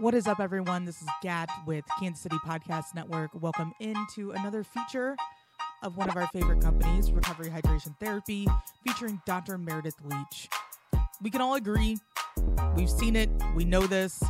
What is up, everyone? This is Gat with Kansas City Podcast Network. Welcome into another feature of one of our favorite companies, Recovery Hydration Therapy, featuring Dr. Meredith Leach. We can all agree, we've seen it, we know this.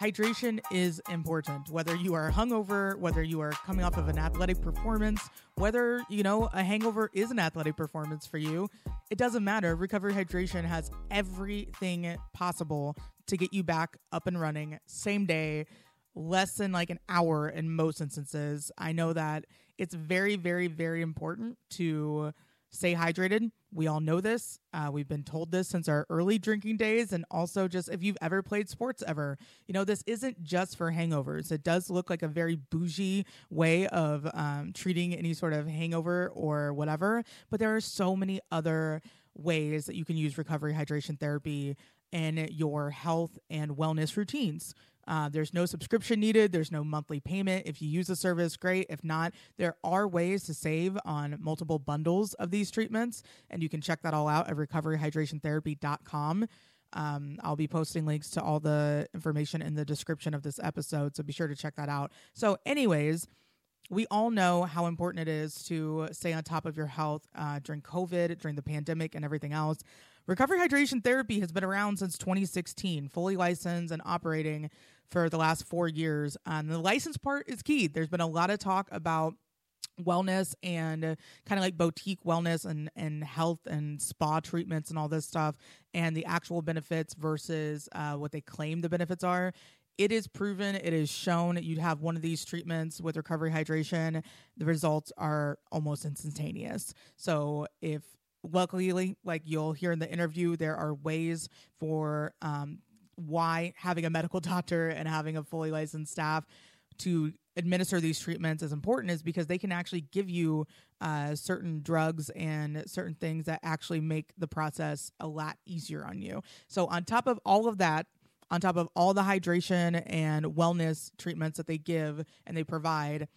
Hydration is important, whether you are hungover, whether you are coming off of an athletic performance, whether, you know, a hangover is an athletic performance for you. It doesn't matter. Recovery Hydration has everything possible to get you back up and running same day, less than like an hour in most instances. I know that it's very, very, very important to stay hydrated. We all know this. Uh, we've been told this since our early drinking days. And also, just if you've ever played sports ever, you know, this isn't just for hangovers. It does look like a very bougie way of um, treating any sort of hangover or whatever. But there are so many other ways that you can use recovery hydration therapy in your health and wellness routines. Uh, there's no subscription needed. There's no monthly payment. If you use the service, great. If not, there are ways to save on multiple bundles of these treatments, and you can check that all out at recoveryhydrationtherapy.com. Um, I'll be posting links to all the information in the description of this episode, so be sure to check that out. So, anyways, we all know how important it is to stay on top of your health uh, during COVID, during the pandemic, and everything else. Recovery hydration therapy has been around since 2016, fully licensed and operating for the last four years. And the license part is key. There's been a lot of talk about wellness and uh, kind of like boutique wellness and and health and spa treatments and all this stuff and the actual benefits versus uh, what they claim the benefits are it is proven it is shown you'd have one of these treatments with recovery hydration the results are almost instantaneous so if luckily like you'll hear in the interview there are ways for um, why having a medical doctor and having a fully licensed staff to administer these treatments is important is because they can actually give you uh, certain drugs and certain things that actually make the process a lot easier on you. So, on top of all of that, on top of all the hydration and wellness treatments that they give and they provide,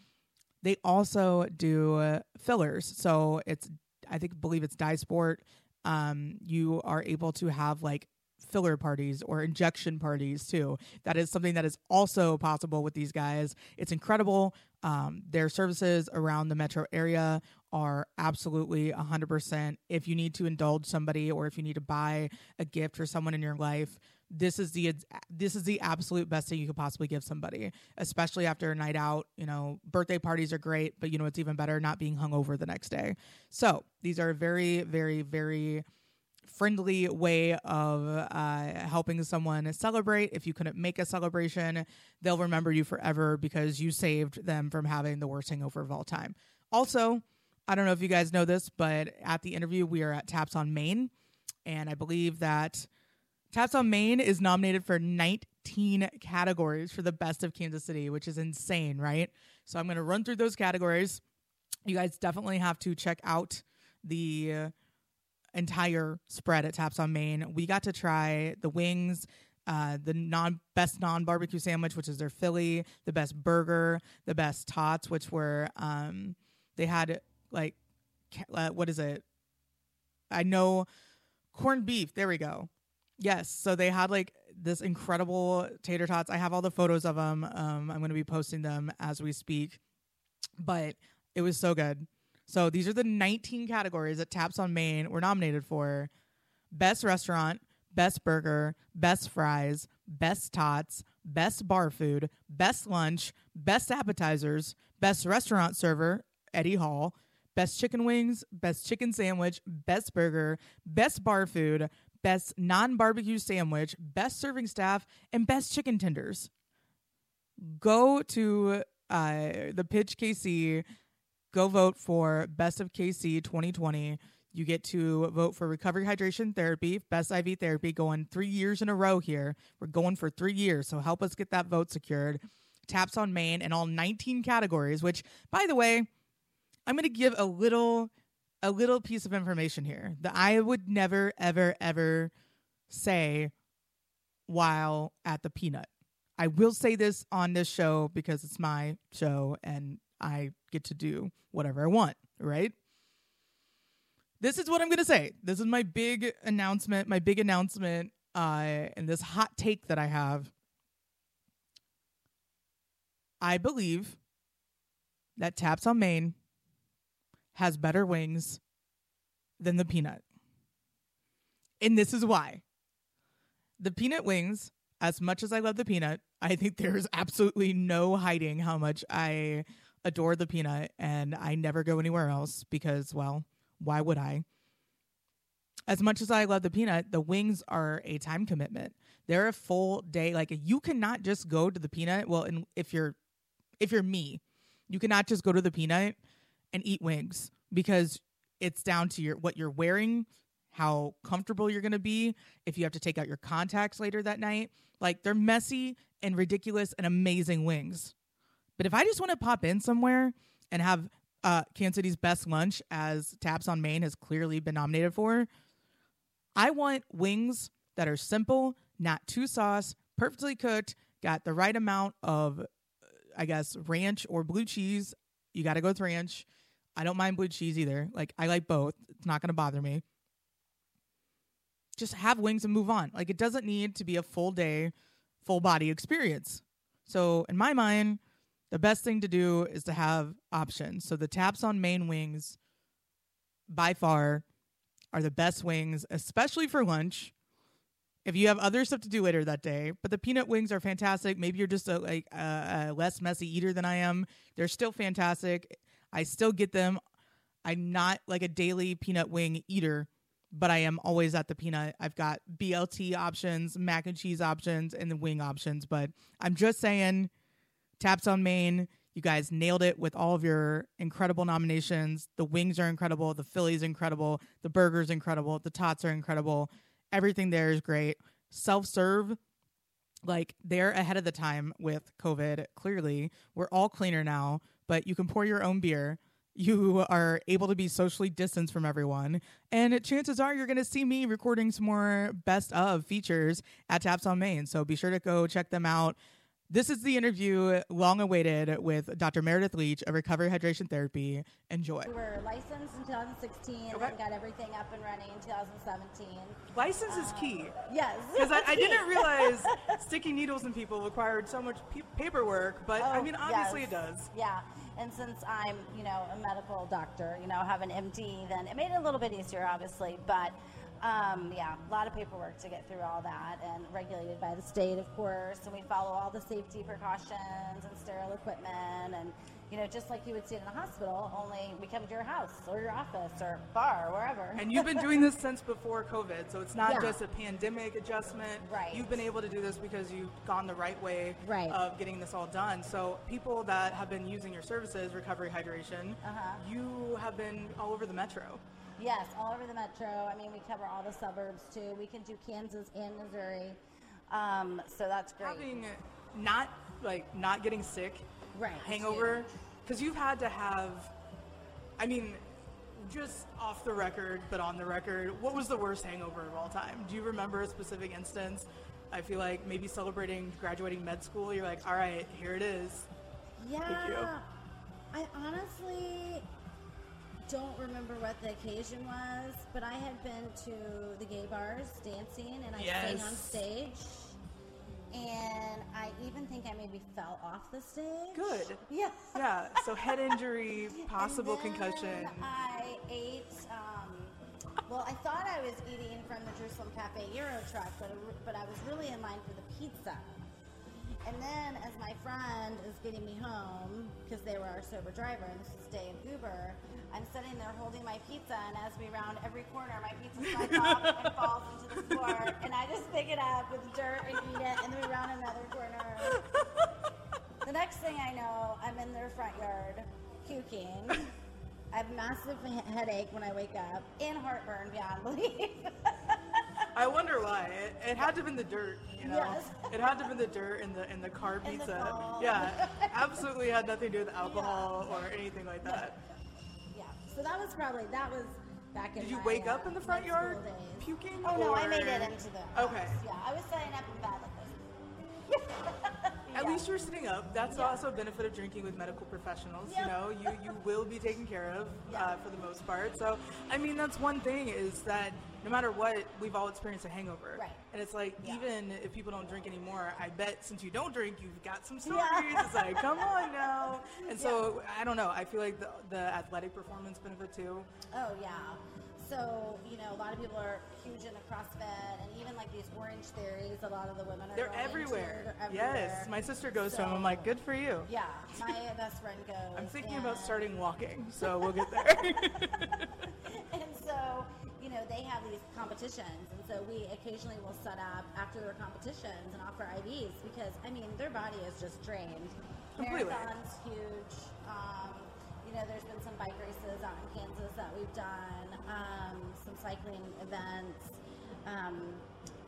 they also do fillers. So, it's, I think, believe it's Dysport. Um, you are able to have like filler parties or injection parties too. That is something that is also possible with these guys. It's incredible. Um, their services around the metro area are absolutely 100%. If you need to indulge somebody or if you need to buy a gift for someone in your life, this is the this is the absolute best thing you could possibly give somebody, especially after a night out. You know, birthday parties are great, but you know it's even better not being hungover the next day. So these are very, very, very friendly way of uh, helping someone celebrate. If you couldn't make a celebration, they'll remember you forever because you saved them from having the worst hangover of all time. Also, I don't know if you guys know this, but at the interview, we are at Taps on Main. And I believe that Taps on Main is nominated for 19 categories for the best of Kansas City, which is insane, right? So I'm going to run through those categories. You guys definitely have to check out the entire spread at Taps on Main. We got to try the wings, uh, the non best non barbecue sandwich, which is their Philly, the best burger, the best tots, which were um, they had like uh, what is it? I know corned beef. There we go. Yes, so they had like this incredible tater tots. I have all the photos of them. Um, I'm going to be posting them as we speak, but it was so good. So these are the 19 categories that Taps on Main were nominated for Best Restaurant, Best Burger, Best Fries, Best Tots, Best Bar Food, Best Lunch, Best Appetizers, Best Restaurant Server, Eddie Hall, Best Chicken Wings, Best Chicken Sandwich, Best Burger, Best Bar Food, Best Non Barbecue Sandwich, Best Serving Staff, and Best Chicken Tenders. Go to uh, the Pitch KC go vote for Best of KC 2020. You get to vote for Recovery Hydration Therapy, Best IV Therapy, going three years in a row here. We're going for three years, so help us get that vote secured. Taps on Main in all 19 categories, which, by the way, I'm going to give a little a little piece of information here that I would never ever ever say while at the peanut. I will say this on this show because it's my show and I get to do whatever I want, right? This is what I'm going to say. This is my big announcement, my big announcement, uh, and this hot take that I have. I believe that Taps on Main has better wings than the peanut. And this is why. The peanut wings, as much as I love the peanut, I think there's absolutely no hiding how much I adore the peanut and I never go anywhere else because, well, why would I? As much as I love the peanut, the wings are a time commitment. They're a full day. Like you cannot just go to the peanut. Well, and if you're if you're me, you cannot just go to the peanut and eat wings because it's down to your what you're wearing, how comfortable you're going to be, if you have to take out your contacts later that night. Like they're messy and ridiculous and amazing wings. But if I just want to pop in somewhere and have uh, Kansas City's best lunch, as Taps on Main has clearly been nominated for, I want wings that are simple, not too sauce, perfectly cooked, got the right amount of, I guess, ranch or blue cheese. You got to go with ranch. I don't mind blue cheese either. Like, I like both. It's not going to bother me. Just have wings and move on. Like, it doesn't need to be a full day, full body experience. So, in my mind, the best thing to do is to have options. So, the taps on main wings by far are the best wings, especially for lunch. If you have other stuff to do later that day, but the peanut wings are fantastic. Maybe you're just a like a, a less messy eater than I am. They're still fantastic. I still get them. I'm not like a daily peanut wing eater, but I am always at the peanut. I've got BLT options, mac and cheese options, and the wing options. But I'm just saying, taps on main. You guys nailed it with all of your incredible nominations. The wings are incredible. The Philly's incredible. The burger's incredible. The tots are incredible. Everything there is great. Self serve, like they're ahead of the time with COVID. Clearly, we're all cleaner now, but you can pour your own beer. You are able to be socially distanced from everyone. And chances are you're going to see me recording some more best of features at Taps on Main. So be sure to go check them out. This is the interview long awaited with Dr. Meredith Leach of Recovery Hydration Therapy. Enjoy. We were licensed in 2016 Okay. and got everything up and running in 2017. License is uh, key. Yes. Because I, I didn't realize sticking needles in people required so much pe- paperwork, but I Oh, mean, obviously yes. it does. Yeah. And since I'm, you know, a medical doctor, you know, have an MD, then it made it a little bit easier, obviously. But um, yeah, a lot of paperwork to get through all that and regulated by the state, of course. And we follow all the safety precautions and sterile equipment and, you know, just like you would see it in the hospital, only we come to your house or your office or bar or wherever. And you've been doing this since before COVID, so it's not Yeah. just a pandemic adjustment. Right. You've been able to do this because you've gone the right way Right. of getting this all done. So people that have been using your services, Recovery Hydration, Uh-huh. you have been all over the metro. Yes, all over the metro. I mean, we cover all the suburbs too. We can do Kansas and Missouri. Um, so that's great. Having not like not getting sick, Right, Hangover, huge. because you've had to have. I mean, just off the record, but on the record, what was the worst hangover of all time? Do you remember a specific instance? I feel like maybe celebrating graduating med school, you're like, all right, here it is. yeah, you. I honestly don't remember what the occasion was, but I had been to the gay bars dancing and I sang on stage. And I even think I maybe fell off the stage. Good. Yeah. Yeah, so head injury, possible concussion. I ate. Um, well, I thought I was eating from the Jerusalem Cafe gyro truck, but but I was really in line for the pizza. And then, as my friend is getting me home because they were our sober driver, and this is day of Goober, I'm sitting there holding my pizza, and as we round every corner, my pizza slides off and falls into the floor, and I just pick it up with dirt and eat it, and then we round another corner. The next thing I know, I'm in their front yard puking. I have massive headache when I wake up and heartburn beyond belief. I wonder why. It, it had to have been the dirt, you know. Yes. It had to have been the dirt and the and the car And the pizza. yeah, absolutely had nothing to do with alcohol or anything like that. yeah, so that was probably that was back in. Did you my, wake uh, up in the front yard puking? Oh no, I made it into the. Okay. Yeah, I was setting up in bed like this. At Yeah. least you're sitting up. That's Yeah. also a benefit of drinking with medical professionals. You know, you, you will be taken care of uh, for the most part. So, I mean, that's one thing is that no matter what, we've all experienced a hangover. Right. And it's like, even if people don't drink anymore, I bet since you don't drink, you've got some stories. Yeah. It's like, come on now. And so, I don't know. I feel like the, the athletic performance benefit too. Oh yeah. So you know, a lot of people are huge into CrossFit, and even like these Orange Theories. A lot of the women are. They're everywhere. they're everywhere. Yes. My sister goes to them. I'm like, good for you. Yeah, my best friend goes. I'm thinking about starting walking, so we'll get there. and so, you know, they have these competitions, and so we occasionally will set up after their competitions and offer IVs because I mean their body is just drained. Completely. Marathon's huge. Um, you know, there's been some bike races out in Kansas that we've done, um, some cycling events. Um,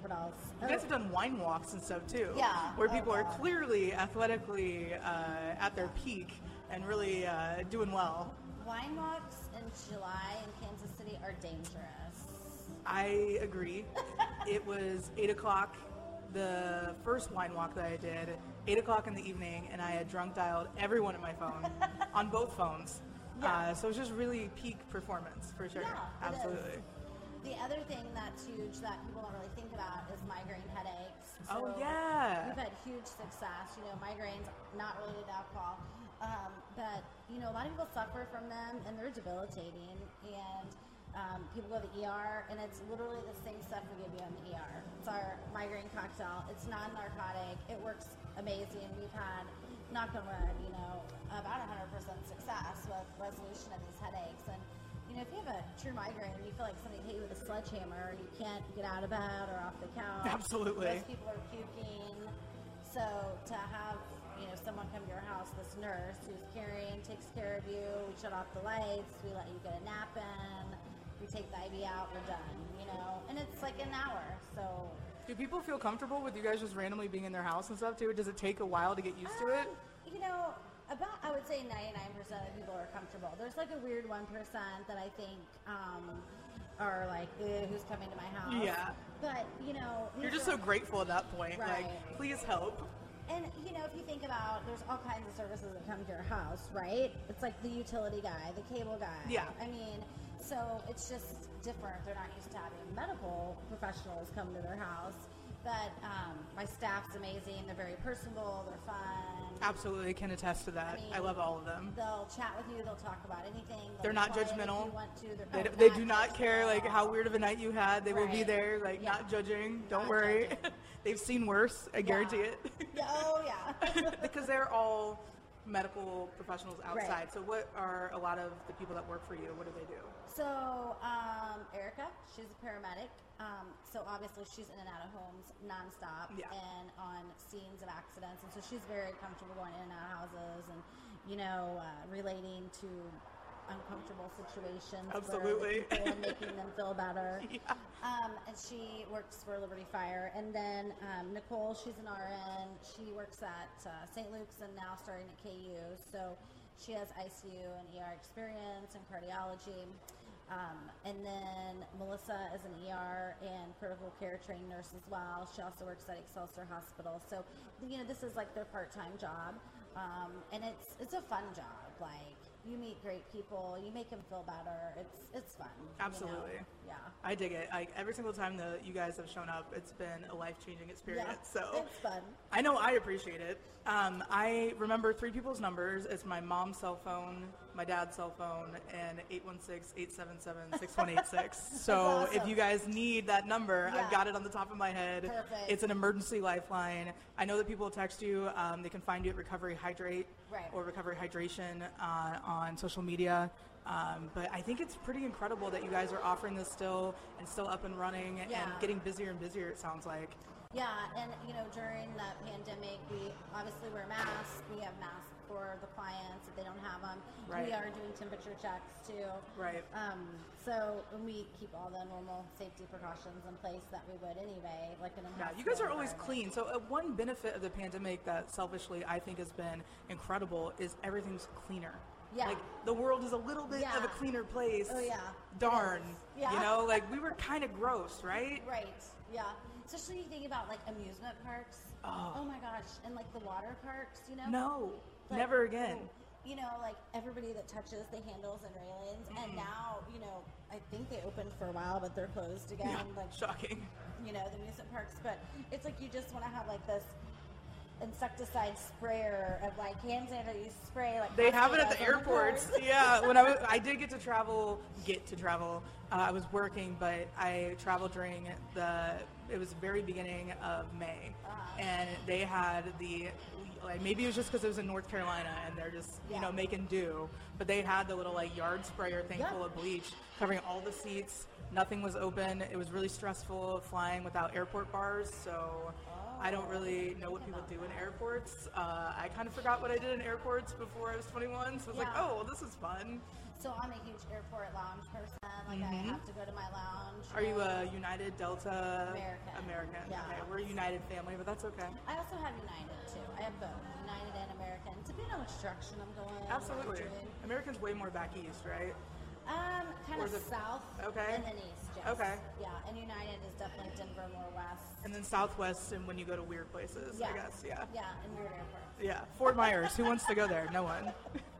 what else? You guys have done wine walks and stuff too. Yeah. Where Oh, people are clearly athletically uh, at their peak and really uh, doing well. Wine walks in July in Kansas City are dangerous. I agree. it was 8 o'clock, the first wine walk that I did, 8 o'clock in the evening, and I had drunk dialed everyone at my phone on both phones. Yeah. Uh, so it was just really peak performance for sure. Yeah. Absolutely. The other thing that's huge that people don't really think about is migraine headaches. Oh, yeah. We've had huge success. You know, migraines not related to alcohol, um, but you know, a lot of people suffer from them and they're debilitating. And um, people go to the ER, and it's literally the same stuff we give you in the ER. It's our migraine cocktail. It's non-narcotic. It works amazing. We've had, knock on wood, you know, about 100% success with resolution of these headaches. And you know, if you have a true migraine, and you feel like somebody hit you with a sledgehammer, you can't get out of bed or off the couch. Absolutely. Most people are puking. So to have, you know, someone come to your house, this nurse who's caring, takes care of you, we shut off the lights, we let you get a nap in, take out, we're done, you know, and it's like an hour. So Do people feel comfortable with you guys just randomly being in their house and stuff too? Does it take a while to get used to it? Um, You know, about I would say 99% of people are comfortable. There's like a weird 1% that I think um, are like, who's coming to my house? Yeah. But, you know, You're just so grateful at that point. Right. Like, please help. And you know, if you think about, there's all kinds of services that come to your house, right? It's like the utility guy, the cable guy. Yeah. I mean, so it's just different. They're not used to having medical professionals come to their house. But um, my staff's amazing. They're very personable. They're fun. Absolutely can attest to that. I, mean, love all of them. They'll chat with you. They'll talk about anything. They'll They're not judgmental. To. They're They, oh, they do not care like how weird of a night you had. They will be there, like Yeah. not judging. Don't Not worry. judging. They've seen worse. I guarantee it. Yeah, oh yeah. because they're all medical professionals outside. Right. So what are a lot of the people that work for you? What do they do? So, um, Erica, she's a paramedic. Um, so obviously she's in and out of homes nonstop Yeah. and on scenes of accidents, and so she's very comfortable going in and out of houses and you know uh, relating to uncomfortable situations Absolutely. and making them feel better. Yeah. Um, and she works for Liberty Fire. And then um, Nicole, she's an RN. She works at uh, St. Luke's and now starting at KU. So she has ICU and ER experience and cardiology. Um, and then Melissa is an ER and critical care trained nurse as well. She also works at Excelsior Hospital. So, you know, this is like their part-time job. Um, and it's it's a fun job. Like you meet great people, you make them feel better. It's it's fun. you know? Absolutely. Yeah. I dig it. Like every single time that you guys have shown up, it's been a life changing experience. Yeah, So it's fun. I know I appreciate it. Um, I remember three people's numbers. It's my mom's cell phone, my dad's cell phone, and 816-877-6186. so awesome. if you guys need that number, Yeah. I've got it on the top of my head. Perfect. It's an emergency lifeline. I know that people text you. Um, they can find you at Recovery Hydrate Right. or Recovery Hydration uh, on social media. Um, but I think it's pretty incredible that you guys are offering this still and still up and running Yeah. and getting busier and busier, it sounds like. Yeah, and you know, during the pandemic, we obviously wear masks. We have masks for the clients if they don't have them. Right. We are doing temperature checks too. Right. Um, so and we keep all the normal safety precautions in place that we would anyway, like in a Yeah, you guys are always clean. So uh, one benefit of the pandemic that selfishly I think has been incredible is everything's cleaner. Yeah. Like the world is a little bit of a cleaner place. Oh, yeah. Darn. Yeah. You know, like we were kind of gross, right? Right. Yeah. Especially you think about like amusement parks. Oh. my gosh. And like the water parks, you know? No. Like, never again. You know, like everybody that touches the handles and railings, and now, you know, I think they opened for a while, but they're closed again. Yeah. Like, Shocking. you know, the amusement parks. But it's like you just want to have like this insecticide sprayer of like hand sanitizer you spray like They have it at the airports. yeah, when I was, I did get to travel, get to travel. Uh, I was working, but I traveled during the. It was the very beginning of May, Uh-huh. and they had the. Like maybe it was just because it was in North Carolina and they're just you Yeah. know making do, but they had the little like yard sprayer thing Yeah. full of bleach covering all the seats. Nothing was open. It was really stressful flying without airport bars, so. I don't really know what people do in airports. Uh, I kind of forgot what I did in airports before I was 21, so I was like, oh, well, this is fun. So I'm a huge airport lounge person. Like I Mhm. have to go to my lounge. Are you a United, Delta? American. American. Yeah. Okay, we're a United family, but that's okay. I also have United too. I have both United and American. Depending on which direction I'm going. what I'm Absolutely. American's way more back east, right? Um, kind Or of south. Okay. And then east. Yes. Okay. Yeah, and United is definitely Denver more west. And then Southwest, and when you go to weird places, I guess. Yeah. Yeah, and weird airports. Yeah. Fort Myers. Who wants to go there? No one.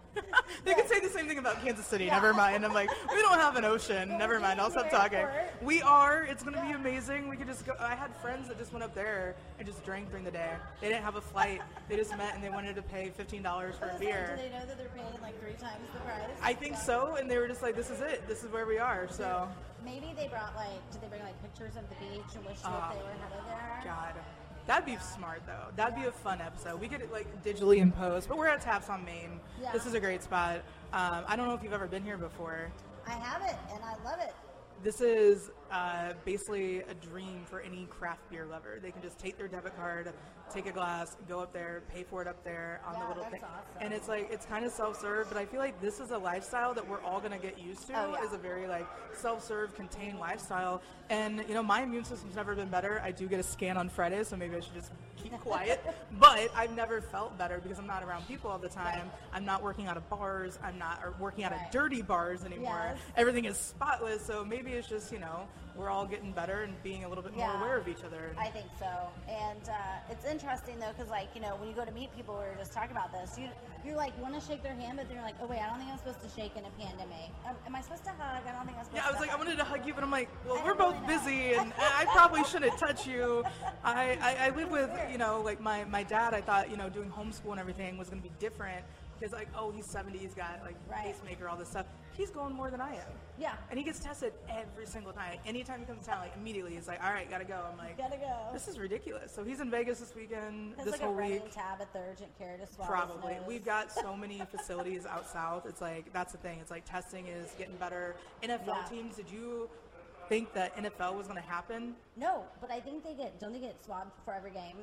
they could say the same thing about Kansas City. Yeah. Never mind. I'm like, we don't have an ocean. Never mind. I'll stop talking. We are. It's gonna be amazing. We could just go. I had friends that just went up there and just drank during the day. They didn't have a flight. They just met and they wanted to pay fifteen dollars for a beer. Do they know that they're paying like three times the price? I think so, and they were just like, "This is it. This is where we are." So, Maybe they brought like, did they bring like pictures of the beach and wish Ah. that they were headed there? God, that'd be smart though. That'd be a fun episode. We could like digitally impose, but we're at Taps on Main. Yeah. This is a great spot. Um, I don't know if you've ever been here before. I have it and I love it. This is uh, basically a dream for any craft beer lover. They can just take their debit card, take a glass, go up there, pay for it up there on Yeah, the little that's thing. awesome. And it's like it's kind of self-serve, but I feel like this is a lifestyle that we're all gonna get used to. Oh, yeah. Is a very like self-serve, contained lifestyle. And you know, my immune system's never been better. I do get a scan on Friday, so maybe I should just keep quiet. but I've never felt better because I'm not around people all the time. Right. I'm not working out of bars. I'm not or working out Right. of dirty bars anymore Yes. everything is spotless. So maybe it's just you know we're all getting better and being a little bit more Yeah. aware of each other. I think so. And uh, it's interesting though, because like you know, when you go to meet people, we were just talking about this. You you like want to shake their hand, but then you're like, oh wait, I don't think I'm supposed to shake in a pandemic. Um, am I supposed to hug? I don't think I'm supposed yeah. I was like, I wanted to hug you, but I'm like, well, I we're both really busy, and I probably shouldn't touch you. I, I, I live with, you know, like my, my dad. I thought, you know, doing homeschool and everything was going to be different because, like, oh, he's 70, he's got like Right. pacemaker, all this stuff. He's going more than I am. Yeah. And he gets tested every single time. Anytime he comes to town, like immediately, he's like, all right, gotta go. I'm like, Gotta go. this is ridiculous. So he's in Vegas this weekend, this like whole a week. tab at the urgent care to swab Probably. We've got so many facilities out south. It's like that's the thing. It's like testing is getting better. NFL Yeah. teams, did you think that NFL was going to happen? No, but I think they get don't they get swabbed for every game?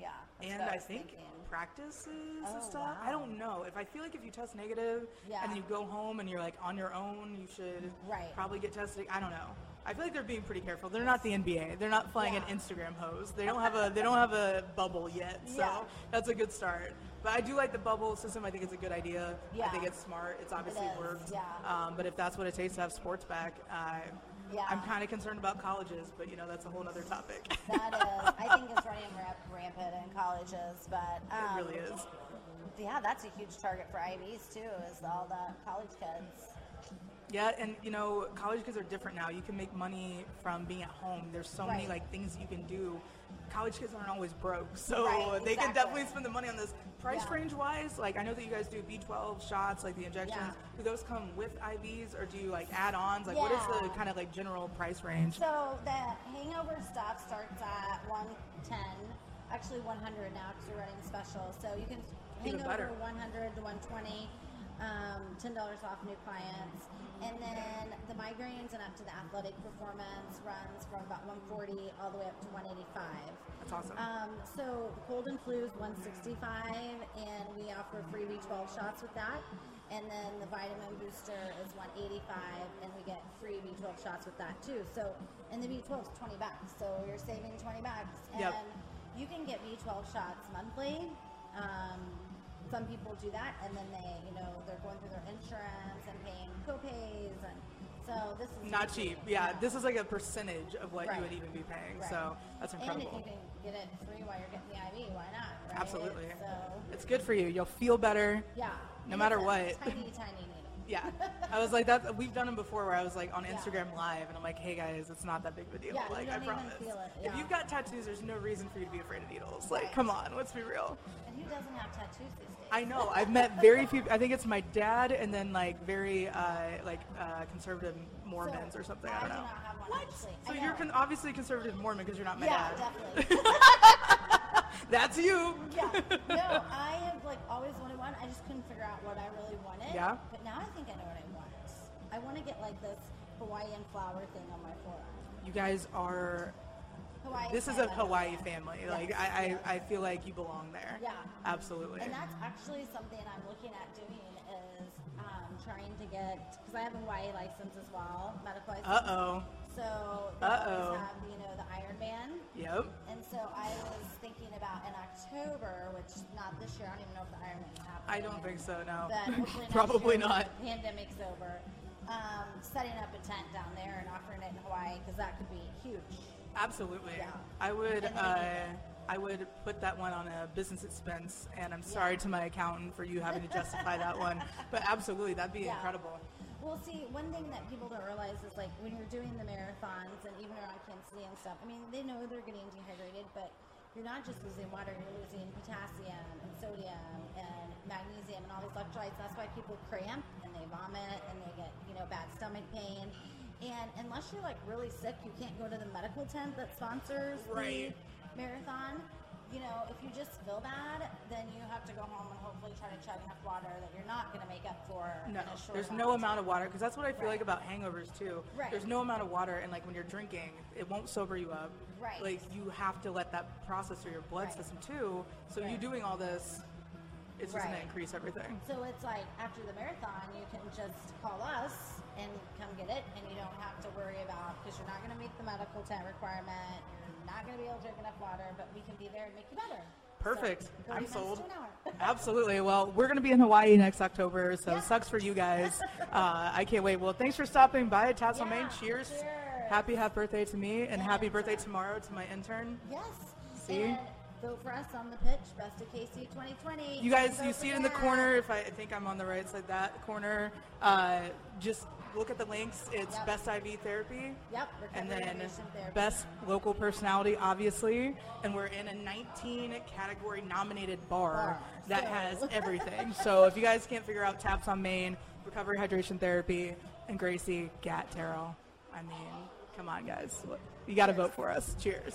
Yeah. And what I think thinking. practices Oh, and stuff. I don't know. If I feel like if you test negative Yeah. and you go home and you're like on your own, you should Right. probably get tested. I don't know. I feel like they're being pretty careful. They're not the NBA. They're not flying Yeah. an Instagram hose. They don't have a they don't have a bubble yet. So Yeah. that's a good start. But I do like the bubble system. I think it's a good idea. Yeah. I think it's smart. It's obviously is, worked. yeah. Um, but if that's what it takes to have sports back, uh, Yeah. I'm kind of concerned about colleges. But you know that's a whole other topic. That is, I think it's running ramp, rampant in colleges, but um, it really is. Yeah, that's a huge target for IVs too. Is all the college kids. Yeah, and you know, college kids are different now. You can make money from being at home. There's so many like things you can do. College kids aren't always broke, so Right, they can definitely spend the money on this. Price Yeah. range wise, like I know that you guys do B12 shots, like the injections. Yeah. Do those come with IVs, or do you like add-ons? Like, what is the kind of like general price range? So the hangover stuff starts at 110, actually 100 now because we're running special. So you can hangover 100 to 120, um, $10 off new clients. And then the migraines and up to the athletic performance runs from about 140 all the way up to 185. That's awesome. Um, so the cold and flu is 165, and we offer free B12 shots with that. And then the vitamin booster is 185, and we get free B12 shots with that too. So, and the B12 is 20 bucks, so you're saving 20 bucks. And Yep. you can get B12 shots monthly. Um, some people do that, and then they, you know, they're going through their insurance and paying copays, and so this is Not cheap. Yeah, this is like a percentage of what Right. you would even be paying. Right. So that's incredible. And if you can get it free while you're getting the IV, why not? Right? Absolutely. So It's good for you. You'll feel better. yeah. No matter what. Tiny, tiny. Yeah. I was like that. We've done them before where I was like on Yeah. Instagram live and I'm like, hey guys, it's not that big of a deal. Yeah, like I promise. it, If you've got tattoos, there's no reason for you to be afraid of needles. Like, Right. come on, let's be real. And who doesn't have tattoos these days? I know. I've met very few. I think it's my dad and then like very uh, like uh, conservative Mormons or something. I I don't do know. one, What? actually. So you're con- obviously conservative Mormon because you're not my yeah, dad. definitely. That's you. yeah. No, I like always wanted one. I just couldn't figure out what I really wanted. Yeah. But now I think I know what I want. I want to get like this Hawaiian flower thing on my forearm. You guys are. Hawaii. This is a family. Hawaii family. Like Yes, I. I, I feel like you belong there. Yeah. Absolutely. And that's actually something I'm looking at doing is um, trying to get because I have a Hawaii license as well, medical license. Uh oh. So they Uh-oh. always have you know the Iron Man. Yep. And so I was thinking about in October, which not this year. I don't even know if the is happening. I don't think so. No. But hopefully Probably year not. The pandemic's over. Um, setting up a tent down there and offering it in Hawaii because that could be huge. Absolutely. Yeah. I would. Uh, I would put that one on a business expense, and I'm sorry to my accountant for you having to justify that one. But absolutely, that'd be Yeah. incredible. Well, see, one thing that people don't realize is like when you're doing the marathons and even around Kansas City and stuff. I mean, they know they're getting dehydrated, but you're not just losing water; you're losing potassium and sodium and magnesium and all these electrolytes. That's why people cramp and they vomit and they get you know bad stomach pain. And unless you're like really sick, you can't go to the medical tent that sponsors Right. the marathon. You know, if you just feel bad, then you have to go home and hopefully try to chug enough water that you're not going to make up for. No, in a short there's no amount of water because that's what I feel Right. like about hangovers too. Right. There's no amount of water, and like when you're drinking, it won't sober you up. Right. Like you have to let that process through your blood Right. system too. So you doing all this, it's just gonna increase everything. So it's like after the marathon, you can just call us and come get it, and you don't have to worry about because you're not going to meet the medical tent requirement. You're not going to be able to drink enough water, but we can be there and make you better. Perfect. So, I'm sold. To an hour. Absolutely. Well, we're going to be in Hawaii next October, so Yeah. sucks for you guys. Uh, I can't wait. Well, thanks for stopping by Taps on Main. Yeah, Cheers. cheers. Happy half birthday to me, and happy birthday tomorrow to my intern. yes. See? And vote for us on the pitch, Best of KC 2020. You guys, you see it in the corner. If I, I think I'm on the right side, that corner. Uh, just look at the links. It's Yep. Best IV Therapy. Yep. And then therapy. best local personality, obviously, and we're in a 19 category nominated bar Bar. that So- has everything. so if you guys can't figure out Taps on Main, Recovery Hydration Therapy, and Gracie Gat Terrell, I mean, come on, guys, you got to vote for us. Cheers.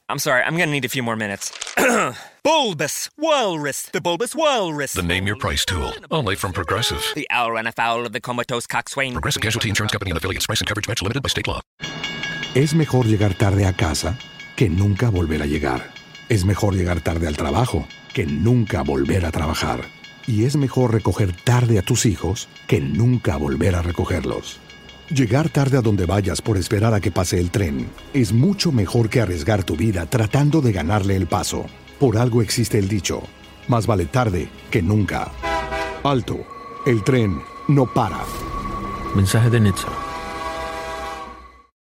I'm sorry, I'm gonna need a few more minutes. bulbous Walrus, the Bulbous Walrus. The Name Your Price tool, only from Progressive. The owl ran afoul of the comatose coxswain. Progressive Casualty Insurance Company and affiliates. Price and coverage match limited by state law. Es mejor llegar tarde a casa que nunca volver a llegar. Es mejor llegar tarde al trabajo que nunca volver a trabajar. Y es mejor recoger tarde a tus hijos que nunca volver a recogerlos. Llegar tarde a donde vayas por esperar a que pase el tren es mucho mejor que arriesgar tu vida tratando de ganarle el paso. Por algo existe el dicho, más vale tarde que nunca. Alto, el tren no para. Mensaje de Netza.